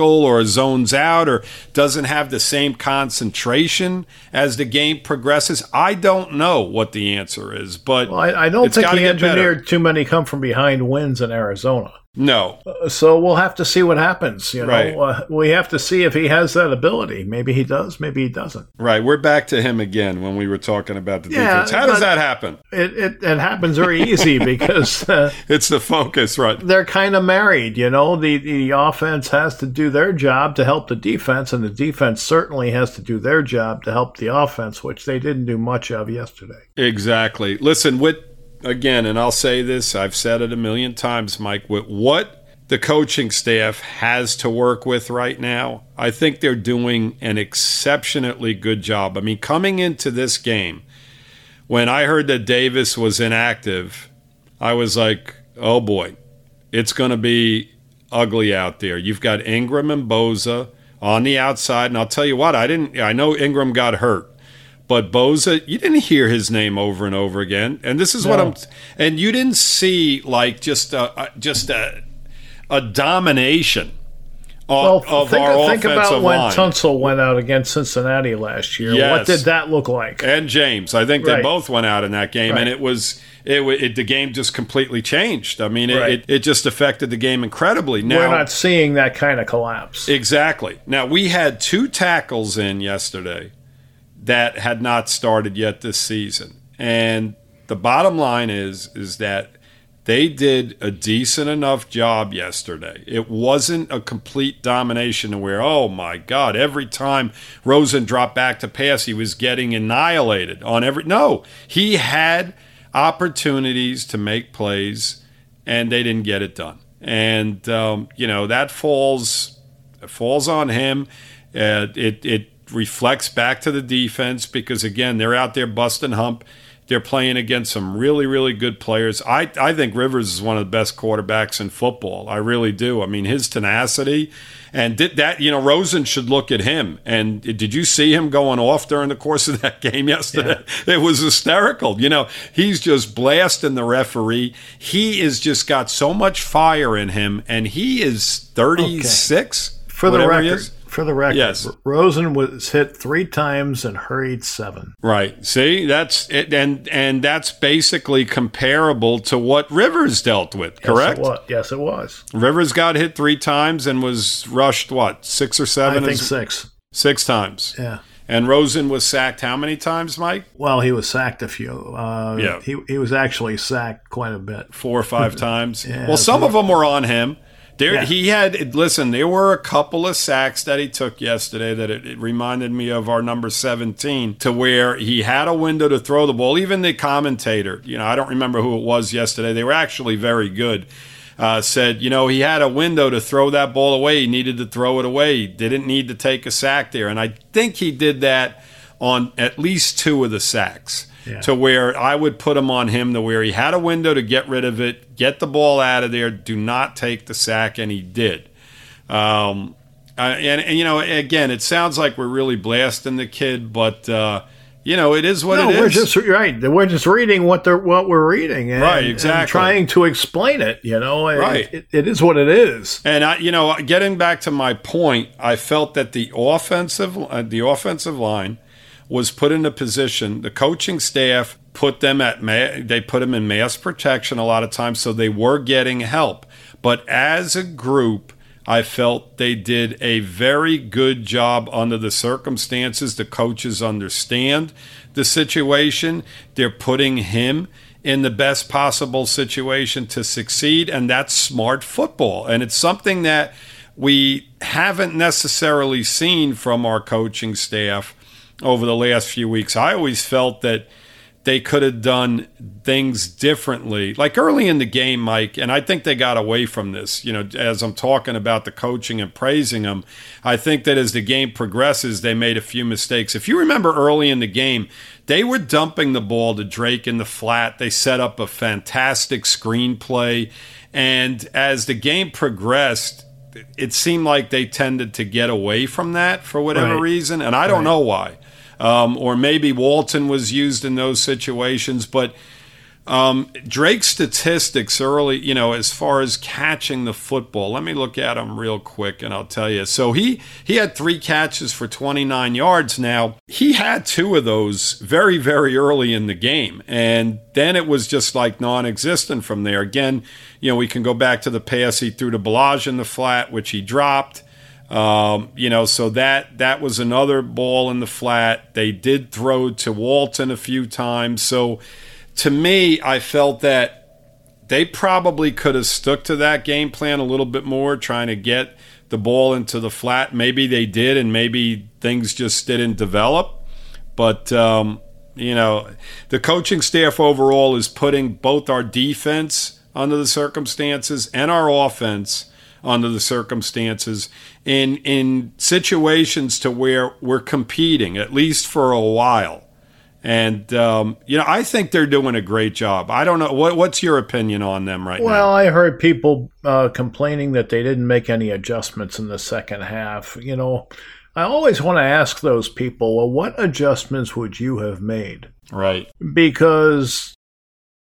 or zones out or doesn't have the same concentration as the game progresses. I don't know what the answer is, but Well, I, I don't think he engineered too many come from behind wins in Arizona. No, So we'll have to see what happens. You know, Right. uh, we have to see if he has that ability. Maybe he does. Maybe he doesn't. right. We're back to him again when we were talking about the Yeah, defense. How does that happen? It it, it happens very easy because uh, It's the focus, right? they're kind of married. You know, the the offense has to do their job to help the defense, and the defense certainly has to do their job to help the offense, which they didn't do much of yesterday. Exactly. Listen, with again, and I'll say this, I've said it a million times, Mike, with what the coaching staff has to work with right now, I think they're doing an exceptionally good job. I mean, coming into this game, when I heard that Davis was inactive, I was like, oh boy, it's going to be ugly out there. You've got Ingram and Bosa on the outside, and I'll tell you what, I didn't. I know Ingram got hurt, but Bosa, you didn't hear his name over and over again. And this is what I'm. And you didn't see like just a, just a a domination of, Well, of think, our think about when line. Tunsil went out against Cincinnati last year. What did that look like? and James. I think they Right. both went out in that game, and it was it, it. The game just completely changed. I mean, it, Right. it, it just affected the game incredibly. Now, We're not seeing that kind of collapse. Exactly. Now we had two tackles in yesterday that had not started yet this season. And the bottom line is is that they did a decent enough job yesterday. It wasn't a complete domination where, oh my God, every time Rosen dropped back to pass, he was getting annihilated on every. No, he had opportunities to make plays, and they didn't get it done. And um, you know that falls falls on him. Uh, it it reflects back to the defense because again they're out there busting hump. They're playing against some really really good players. I I think Rivers is one of the best quarterbacks in football. I really do. I mean his tenacity and did that you know Rosen should look at him. And did you see him going off during the course of that game yesterday? It was hysterical. You know he's just blasting the referee. He is just got so much fire in him, and he is thirty six. For the record, is. for the record, Yes. Rosen was hit three times and hurried seven. Right. See, that's it, and and that's basically comparable to what Rivers dealt with. Correct. Yes, it was. Yes, it was. Rivers got hit three times and was rushed what six or seven? I think Is- six. six times. Yeah. And Rosen was sacked how many times, Mike? Well, he was sacked a few. Uh, Yeah. He, he was actually sacked quite a bit. Four or five times. Yeah, well, some of them were on him. There, Yeah. he had. Listen, there were a couple of sacks that he took yesterday that it, it reminded me of our number seventeen, to where he had a window to throw the ball. Even the commentator, you know, I don't remember who it was yesterday. They were actually very good. Uh, said, you know, he had a window to throw that ball away. He needed to throw it away. He didn't need to take a sack there, and I think he did that on at least two of the sacks Yeah. to where I would put him on him to where he had a window to get rid of it, get the ball out of there, do not take the sack, and he did. Um, and, and, you know, again, it sounds like we're really blasting the kid, but uh, you know, it is what no, it we're is. just right. We're just reading what they're what we're reading, and, Right, exactly. trying to explain it. You know, Right. It, it is what it is. And I, you know, getting back to my point, I felt that the offensive, uh, the offensive line was put in a position. The coaching staff put them at, ma- they put them in mass protection a lot of times, so they were getting help. But as a group, I felt they did a very good job under the circumstances. The coaches understand the situation. They're putting him in the best possible situation to succeed, and that's smart football. And it's something that we haven't necessarily seen from our coaching staff over the last few weeks. I always felt that they could have done things differently. Like early in the game, Mike, and I think they got away from this. You know, as I'm talking about the coaching and praising them, I think that as the game progresses, they made a few mistakes. If you remember early in the game, they were dumping the ball to Drake in the flat. They set up a fantastic screenplay. And as the game progressed, it seemed like they tended to get away from that for whatever Right. reason. And I don't know why um, or maybe Walton was used in those situations. But Um, Drake's statistics early, you know, as far as catching the football. Let me look at them real quick, and I'll tell you. So he he had three catches for 29 yards. Now he had two of those very very early in the game, and then it was just like non-existent from there. Again, you know, we can go back to the pass he threw to Ballage in the flat, which he dropped. Um, you know, so that that was another ball in the flat. They did throw to Walton a few times, so to me, I felt that they probably could have stuck to that game plan a little bit more, trying to get the ball into the flat. Maybe they did, and maybe things just didn't develop. But, um, you know, the coaching staff overall is putting both our defense under the circumstances and our offense under the circumstances in in situations to where we're competing at least for a while and um, you know, I think they're doing a great job. I don't know what what's your opinion on them right well, now. Well, I heard people uh, complaining that they didn't make any adjustments in the second half. You know, I always want to ask those people, well, what adjustments would you have made? Right. Because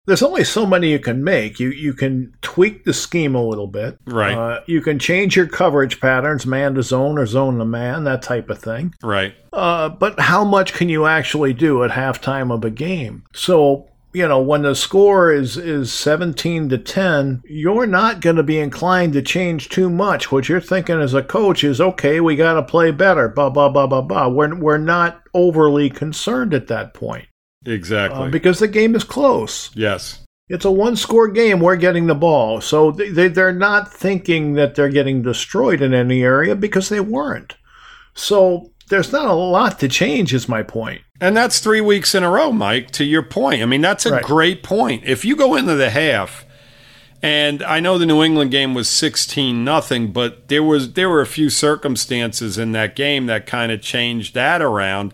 there's only so many you can make. You you can tweak the scheme a little bit. Right. Uh, you can change your coverage patterns, man to zone or zone to man, that type of thing. Right. Uh, but how much can you actually do at halftime of a game? So you know when the score is is 17 to 10 you're not going to be inclined to change too much what you're thinking as a coach is okay we got to play better blah blah blah blah blah we're, we're not overly concerned at that point Exactly. uh, because the game is close. yes. It's a one score game. We're getting the ball. So they, they, they're not thinking that they're getting destroyed in any area because they weren't. So there's not a lot to change, is my point. And that's three weeks in a row, Mike, to your point. I mean, that's a Right. great point. If you go into the half, and I know the New England game was 16 nothing, but there was there were a few circumstances in that game that kind of changed that around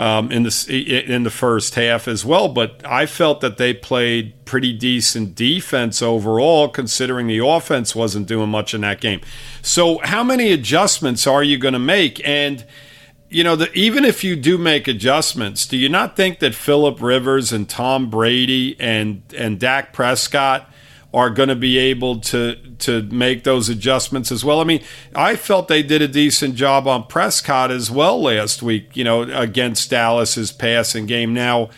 um, in the in the first half as well. But I felt that they played pretty decent defense overall, considering the offense wasn't doing much in that game. So, how many adjustments are you going to make? And you know, the, even if you do make adjustments, do you not think that Philip Rivers and Tom Brady and and Dak Prescott are going to be able to to make those adjustments as well? I mean, I felt they did a decent job on Prescott as well last week. You know, against Dallas's passing game. Now,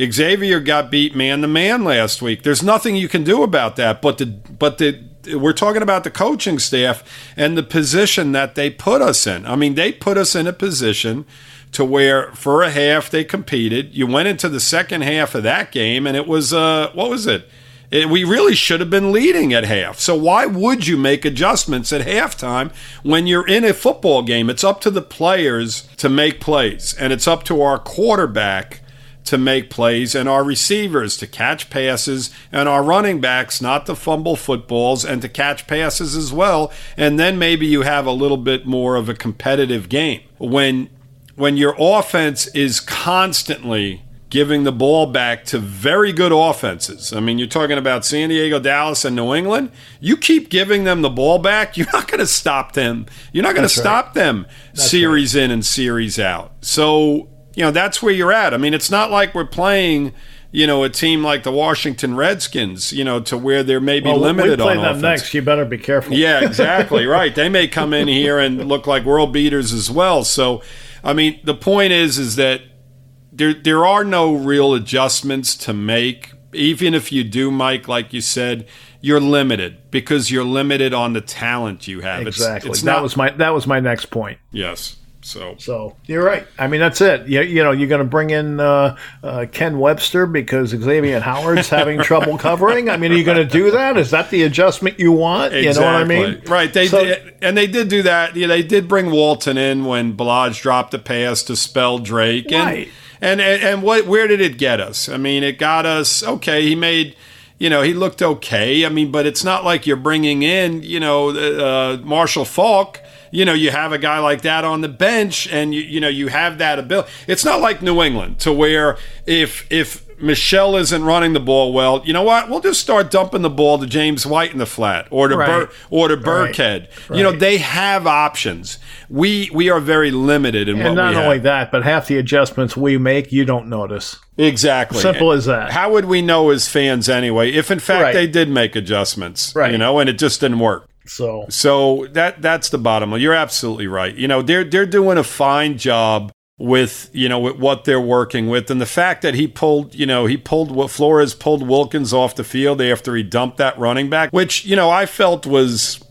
Xavier got beat man to man last week. There's nothing you can do about that. But the but the we're talking about the coaching staff and the position that they put us in. I mean, they put us in a position to where for a half they competed. You went into the second half of that game and it was uh what was it? It, we really should have been leading at half. So why would you make adjustments at halftime when you're in a football game? It's up to the players to make plays and it's up to our quarterback to make plays and our receivers to catch passes and our running backs not to fumble footballs and to catch passes as well and then maybe you have a little bit more of a competitive game when when your offense is constantly giving the ball back to very good offenses. I mean, you're talking about San Diego, Dallas, and New England. You keep giving them the ball back, you're not going to stop them. You're not going to That's right. stop them series in and series out. So, you know, that's where you're at. I mean, it's not like we're playing, you know, a team like the Washington Redskins, you know, to where they're maybe Well, limited we play on them offense. next. You better be careful. Yeah, exactly. right. They may come in here and look like world beaters as well. So, I mean, the point is, is that there there are no real adjustments to make. Even if you do, Mike, like you said, you're limited because you're limited on the talent you have. Exactly. It's, that not. was my that was my next point. yes. So So you're right. I mean, that's it. You, you know, you're going to bring in uh, uh, Ken Webster because Xavier Howard's having trouble covering. I mean, are you going to do that? Is that the adjustment you want? You know what I mean? Right. They So- did, and they did do that. Yeah, they did bring Walton in when Ballage dropped the pass to spell Drake. And, Right. And and, and what where did it get us? I mean, it got us okay. He made. You know, he looked okay. I mean, but it's not like you're bringing in, you know, uh, Marshall Faulk. You know, you have a guy like that on the bench, and you, you know, you have that ability. It's not like New England to where if if Michel isn't running the ball well. You know what? We'll just start dumping the ball to James White in the flat or to Right. Bur- or to Burkhead. You know, they have options. We we are very limited in what And not we only have. that, but half the adjustments we make, you don't notice. Exactly. Simple as that. How would we know as fans anyway if in fact Right. they did make adjustments? Right. You know, and it just didn't work. So So that that's the bottom line. You're absolutely right. You know, they're they're doing a fine job with you know with what they're working with, and the fact that he pulled you know he pulled what Flores pulled Wilkins off the field after he dumped that running back, which you know I felt was.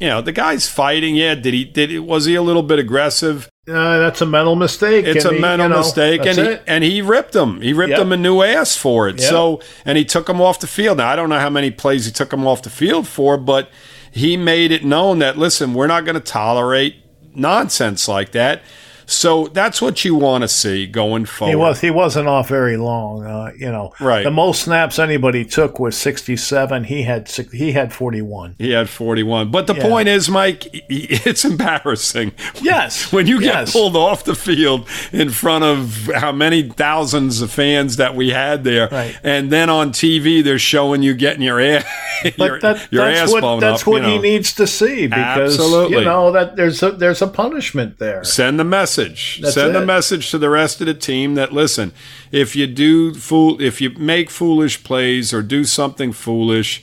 You know the guy's fighting. Yeah, did he? Did it was he a little bit aggressive? uh, that's a mental mistake. It's and a he- mental you know, mistake, and he it. and he ripped him. He ripped Yep. him a new ass for it. Yep. So and he took him off the field. Now I don't know how many plays he took him off the field for, but he made it known that listen, we're not going to tolerate nonsense like that. So that's what you want to see going forward. He was he wasn't off very long. Uh, you know, Right. The most snaps anybody took was sixty seven. He had he had forty one. He had 41. But the Yeah. point is, Mike, it's embarrassing. Yes, When you get yes. pulled off the field in front of how many thousands of fans that we had there, Right. and then on TV they're showing you getting your ass, your, that, your that's ass what blown that's up. what you he needs to see because Absolutely. you know that there's a there's a punishment there. Send the message. That's Send it. the message to the rest of the team that listen, if you do fool, if you make foolish plays or do something foolish,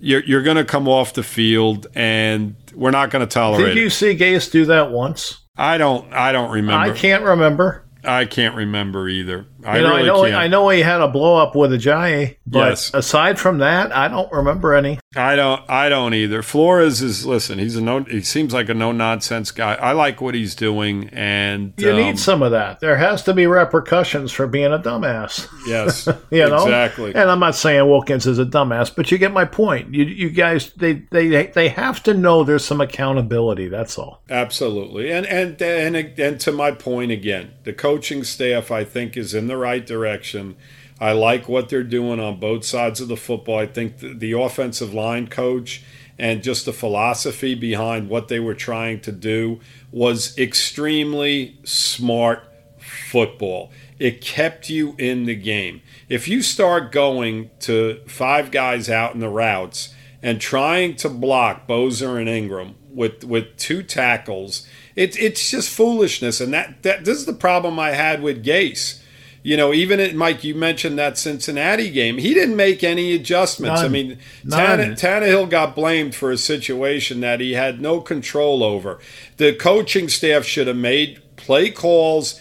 you're you're going to come off the field, and we're not going to tolerate Did you it. see Gase do that once? I don't. I don't remember. I can't remember. I can't remember either. I know, really I know can't. I know he had a blow up with Ajayi, but Yes. aside from that, I don't remember any. I don't. I don't either. Flores is listen. He's a no. He seems like a no nonsense guy. I like what he's doing, and You um, need some of that. There has to be repercussions for being a dumbass. Yes, You know exactly. And I'm not saying Wilkins is a dumbass, but you get my point. You you guys they they they have to know there's some accountability. That's all. Absolutely, and and and and to my point again, the coaching staff I think is in the right direction. I like what they're doing on both sides of the football. I think the, the offensive line coach and just the philosophy behind what they were trying to do was extremely smart football. It kept you in the game. If you start going to five guys out in the routes and trying to block Bosa and Ingram with with two tackles, it's it's just foolishness. And that, that this is the problem I had with Gase. You know, even at Mike, you mentioned that Cincinnati game. He didn't make any adjustments. I mean, None. Tanne- Tannehill got blamed for a situation that he had no control over. The coaching staff should have made play calls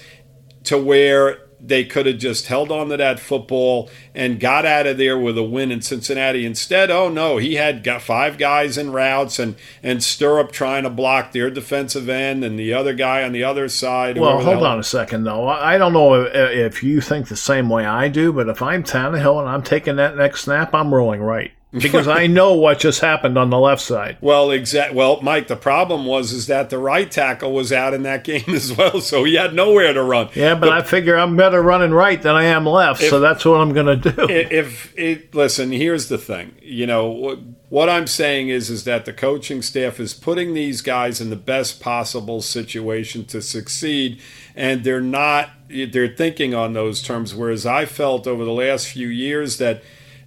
to where they could have just held on to that football and got out of there with a win in Cincinnati. Instead, oh no, he had got five guys in routes and and Sterup trying to block their defensive end and the other guy on the other side. Well, hold on a second though. I don't know if, if you think the same way I do, but if I'm Tannehill and I'm taking that next snap, I'm rolling right because I know what just happened on the left side. Well, exact. Well, Mike, the problem was is that the right tackle was out in that game as well, so he had nowhere to run. Yeah, but I figure I'm better running right than I am left, so that's what I'm going to do. if, if it listen here's the thing you know what, what i'm saying is is that the coaching staff is putting these guys in the best possible situation to succeed and they're not they're thinking on those terms whereas i felt over the last few years that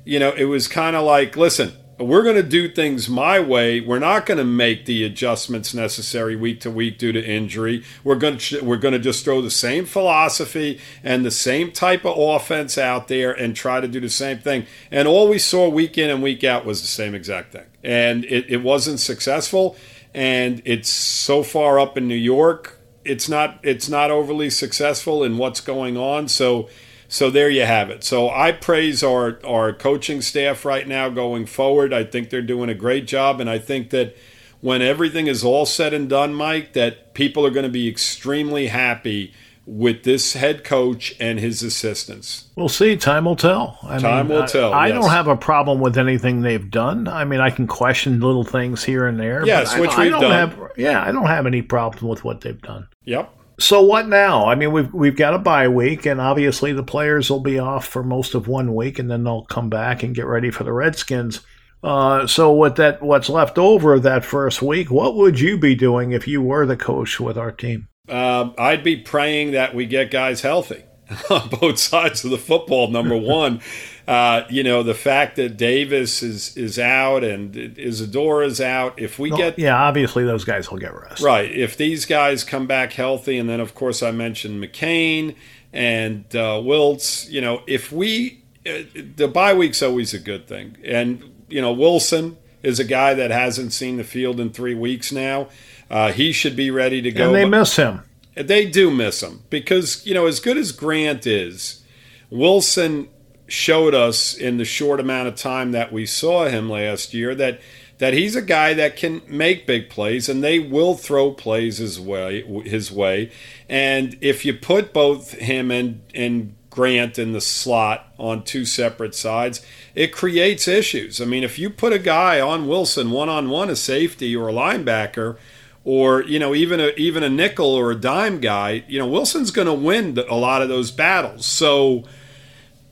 you know it was kind of like listen we're going to do things my way. We're not going to make the adjustments necessary week to week due to injury. We're going to we're going to just throw the same philosophy and the same type of offense out there and try to do the same thing. And all we saw week in and week out was the same exact thing. And it, it wasn't successful. And it's so far up in New York. It's not it's not overly successful in what's going on. So so there you have it. So I praise our our coaching staff right now going forward. I think they're doing a great job, and I think that when everything is all said and done, Mike, that people are going to be extremely happy with this head coach and his assistants. We'll see. Time will tell. I Time mean, will I- tell, I, yes. don't have a problem with anything they've done. I mean, I can question little things here and there. Yes, I which I we've don't done. Have, yeah, I don't have any problem with what they've done. Yep. So what now? I mean, we've we've got a bye week, and obviously the players will be off for most of one week, and then they'll come back and get ready for the Redskins. Uh, so with that, what's left over of that first week, what would you be doing if you were the coach with our team? Uh, I'd be praying that we get guys healthy. on both sides of the football. Number one, uh, you know, the fact that Davis is is out and Isidora is out. If we Well, get yeah, obviously those guys will get rest. right, if these guys come back healthy, and then of course I mentioned McCain and uh, Wiltz. You know, if we uh, the bye week's always a good thing, and you know Wilson is a guy that hasn't seen the field in three weeks now. Uh, he should be ready to go. And they miss him. they do miss him because you know as good as Grant is, Wilson showed us in the short amount of time that we saw him last year that that he's a guy that can make big plays and they will throw plays his way his way and if you put both him and and Grant in the slot on two separate sides, it creates issues. I mean, if you put a guy on Wilson one on one, a safety or a linebacker, or you know even a even a nickel or a dime guy, you know Wilson's going to win a lot of those battles. So,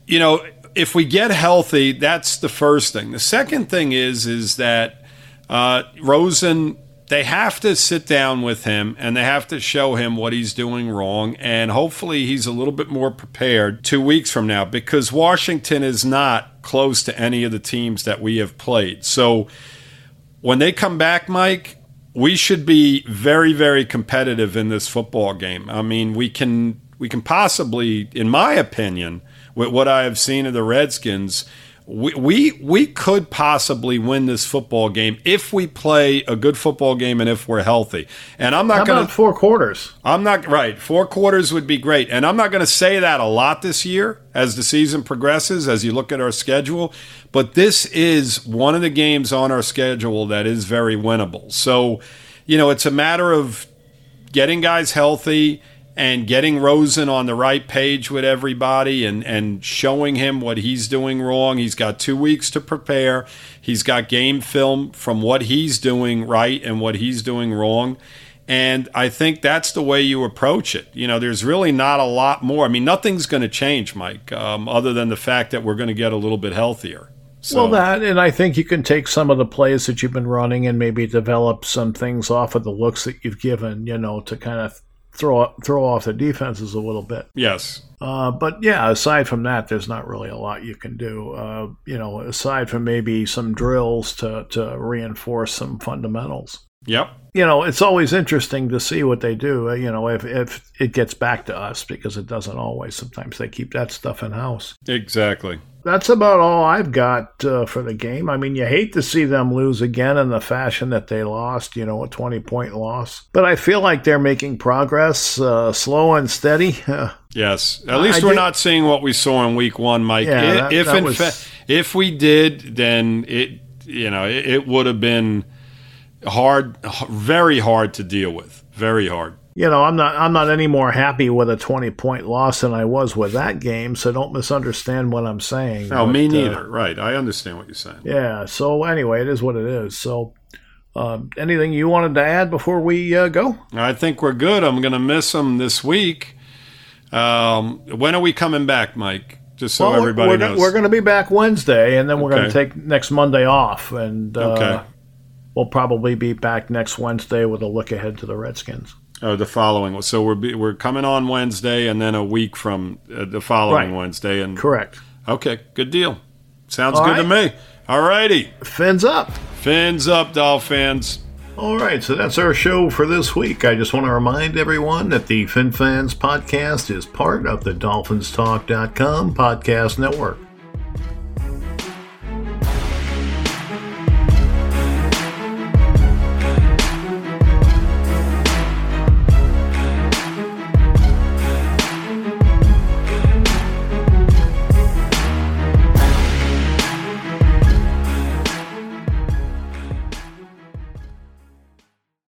you know, if we get healthy, that's the first thing. The second thing is is that uh, Rosen they have to sit down with him and they have to show him what he's doing wrong and hopefully he's a little bit more prepared 2 weeks from now because Washington is not close to any of the teams that we have played. So when they come back, Mike, we should be very, very competitive in this football game. I mean, we can we can possibly, in my opinion, with what I have seen of the Redskins, we we, we could possibly win this football game if we play a good football game and if we're healthy. And I'm not going to four quarters? I'm not right. Four quarters would be great. And I'm not going to say that a lot this year as the season progresses, as you look at our schedule. But this is one of the games on our schedule that is very winnable. So, you know, it's a matter of getting guys healthy and getting Rosen on the right page with everybody and, and showing him what he's doing wrong. He's got two weeks to prepare. He's got game film from what he's doing right and what he's doing wrong. And I think that's the way you approach it. You know, there's really not a lot more. I mean, nothing's going to change, Mike, um, other than the fact that we're going to get a little bit healthier. So, Well, that, and I think you can take some of the plays that you've been running and maybe develop some things off of the looks that you've given, you know, to kind of throw throw off the defenses a little bit. yes. Uh, but yeah, aside from that, there's not really a lot you can do. Uh, you know, aside from maybe some drills to to reinforce some fundamentals. Yep. You know, it's always interesting to see what they do. uh, You know, if if it gets back to us because it doesn't always. Sometimes they keep that stuff in house. Exactly. That's about all I've got uh, for the game. I mean, you hate to see them lose again in the fashion that they lost, you know, a 20 point loss. But I feel like they're making progress, uh, slow and steady. Yes. At least I we're did- not seeing what we saw in week one, Mike. Yeah, I- that- if that in was- fa- if we did, then it you know it, it would have been hard, very hard to deal with. Very hard. you know, I'm not I'm not any more happy with a 20 point loss than I was with that game, so don't misunderstand what I'm saying. No, But, me uh, neither. right. I understand what you're saying. yeah, so anyway, it is what it is. So um, anything you wanted to add before we uh, go? I think we're good. I'm going to miss them this week. Um, when are we coming back, Mike? Just so Well, everybody we're, knows. We're going to be back Wednesday, and then we're going to take next Monday off, and uh, Okay. We'll probably be back next Wednesday with a look ahead to the Redskins. Oh, the following. So we're be, we're coming on Wednesday, and then a week from uh, the following Right. Wednesday. And Correct. okay, good deal. Sounds All good to me. All righty. Fins up. Fins up, Dolphins. All right, so that's our show for this week. I just want to remind everyone that the FinFans podcast is part of the DolphinsTalk.com podcast network.